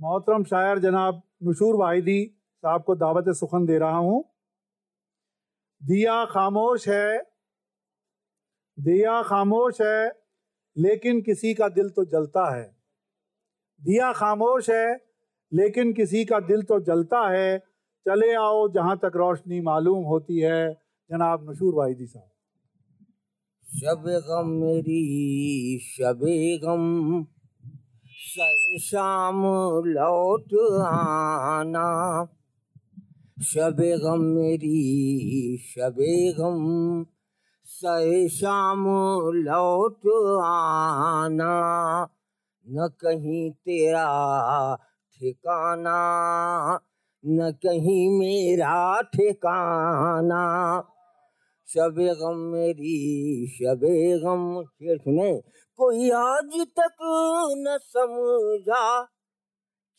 मोहतरम शायर जनाब नशूर वाहिदी साहब को दावत सुखन दे रहा हूँ। दिया खामोश है, दिया खामोश है, लेकिन किसी का दिल तो जलता है। दिया खामोश है, लेकिन किसी का दिल तो जलता है। चले आओ जहाँ तक रोशनी मालूम होती है, जनाब नशूर वाहिदी साहब। शब गम मेरी, शबे गम। सर शाम लौट आना। शबे गम मेरी, शबे गम। सर शाम लौट आना। न कहीं तेरा ठिकाना, न कहीं मेरा ठिकाना। शबे गम मेरी, शबे गम। शेर सुने। कोई आज तक न समझा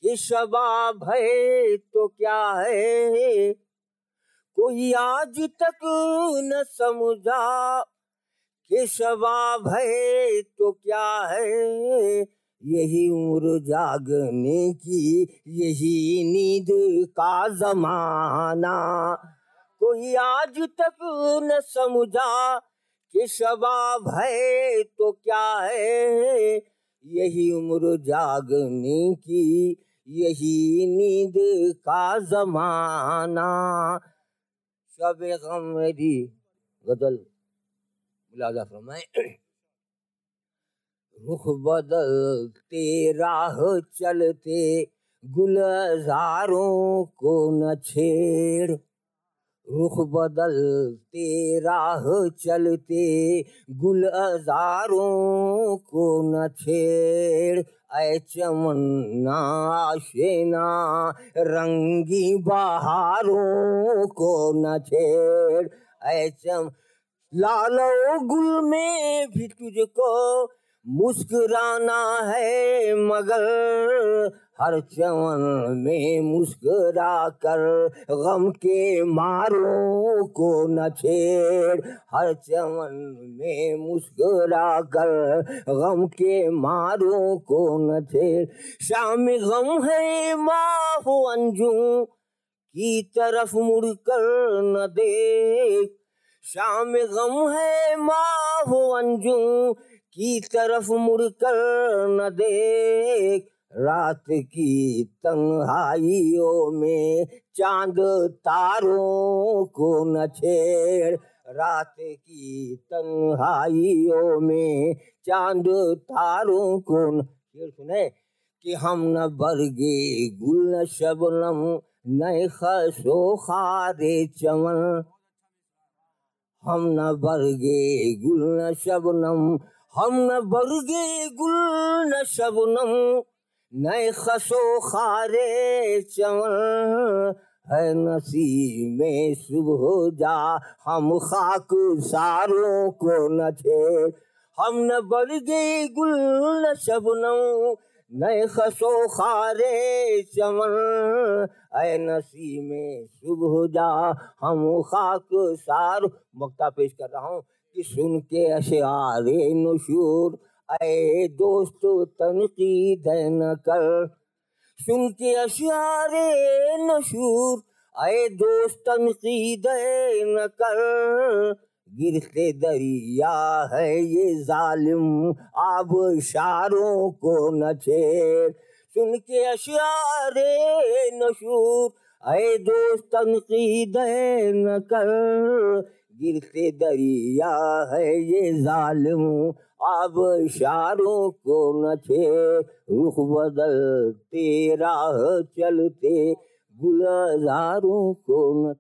कि शबा भय तो क्या है। कोई आज तक न समझा कि शबा भय तो क्या है। यही उम्र जागने की, यही नींद का जमाना। कोई आज तक न समझा कि शबाब है तो क्या है? यही उम्र जागने की, यही नींद का जमाना। शब गम मेरी गज़ल। मुलाजा फरमाए, रुख बदलते, राह चलते, गुलजारों को न छेड़। रुख बदलते, राह चलते गुलजारों को न छेड़। ऐ चमन्ना शेना रंगी बहारों को न छेड़। ऐ चम, लालो गुल में भी तुझको मुस्कुराना है मगर हर चवन में मुस्कुरा कर गम के मारों को न छेड़। हर चवन में मुस्कुरा कर गम के मारों को न छेड़। शाम गम है माहो अंजू की तरफ़ मुड़कर न देख। शाम गम है माहो अंजू की तरफ़ मुड़कर न देख। रात की तन्हाइयों में चाँद तारों को न छेड़। रात की तन्हाइयों में चाँद तारों को न शेर सुने, कि हम न बरगे गुल, न शबनम, न खसो खारे चमन। हम न बरगे गुल, न शबनम हम न बरगे गुल न शबनम, नए खसो खारे चमन। है नसी में सुबह जा, हम खाक सारों को न छेड़। हम न बरगे गुल न शबनम, नए खसो खारे चमन। ऐ नसी में सुबह जा, हम खाक सार। मक्ता पेश कर रहा हूँ। कि सुन के अशारे नशूर ऐ दोस्त तनकीद न कर। सुन के अशारे नशूर ऐ दोस्त तनकीद न कर। गिरते दरिया है ये जालिम आब शारों को न छेड़। सुन के अशारे नशूर ऐ दोस्त तनकीद न कर। गिरते दरिया है ये जालिम, अब शारों को न छे रुख बदलते राह चलते, गुलजारों को न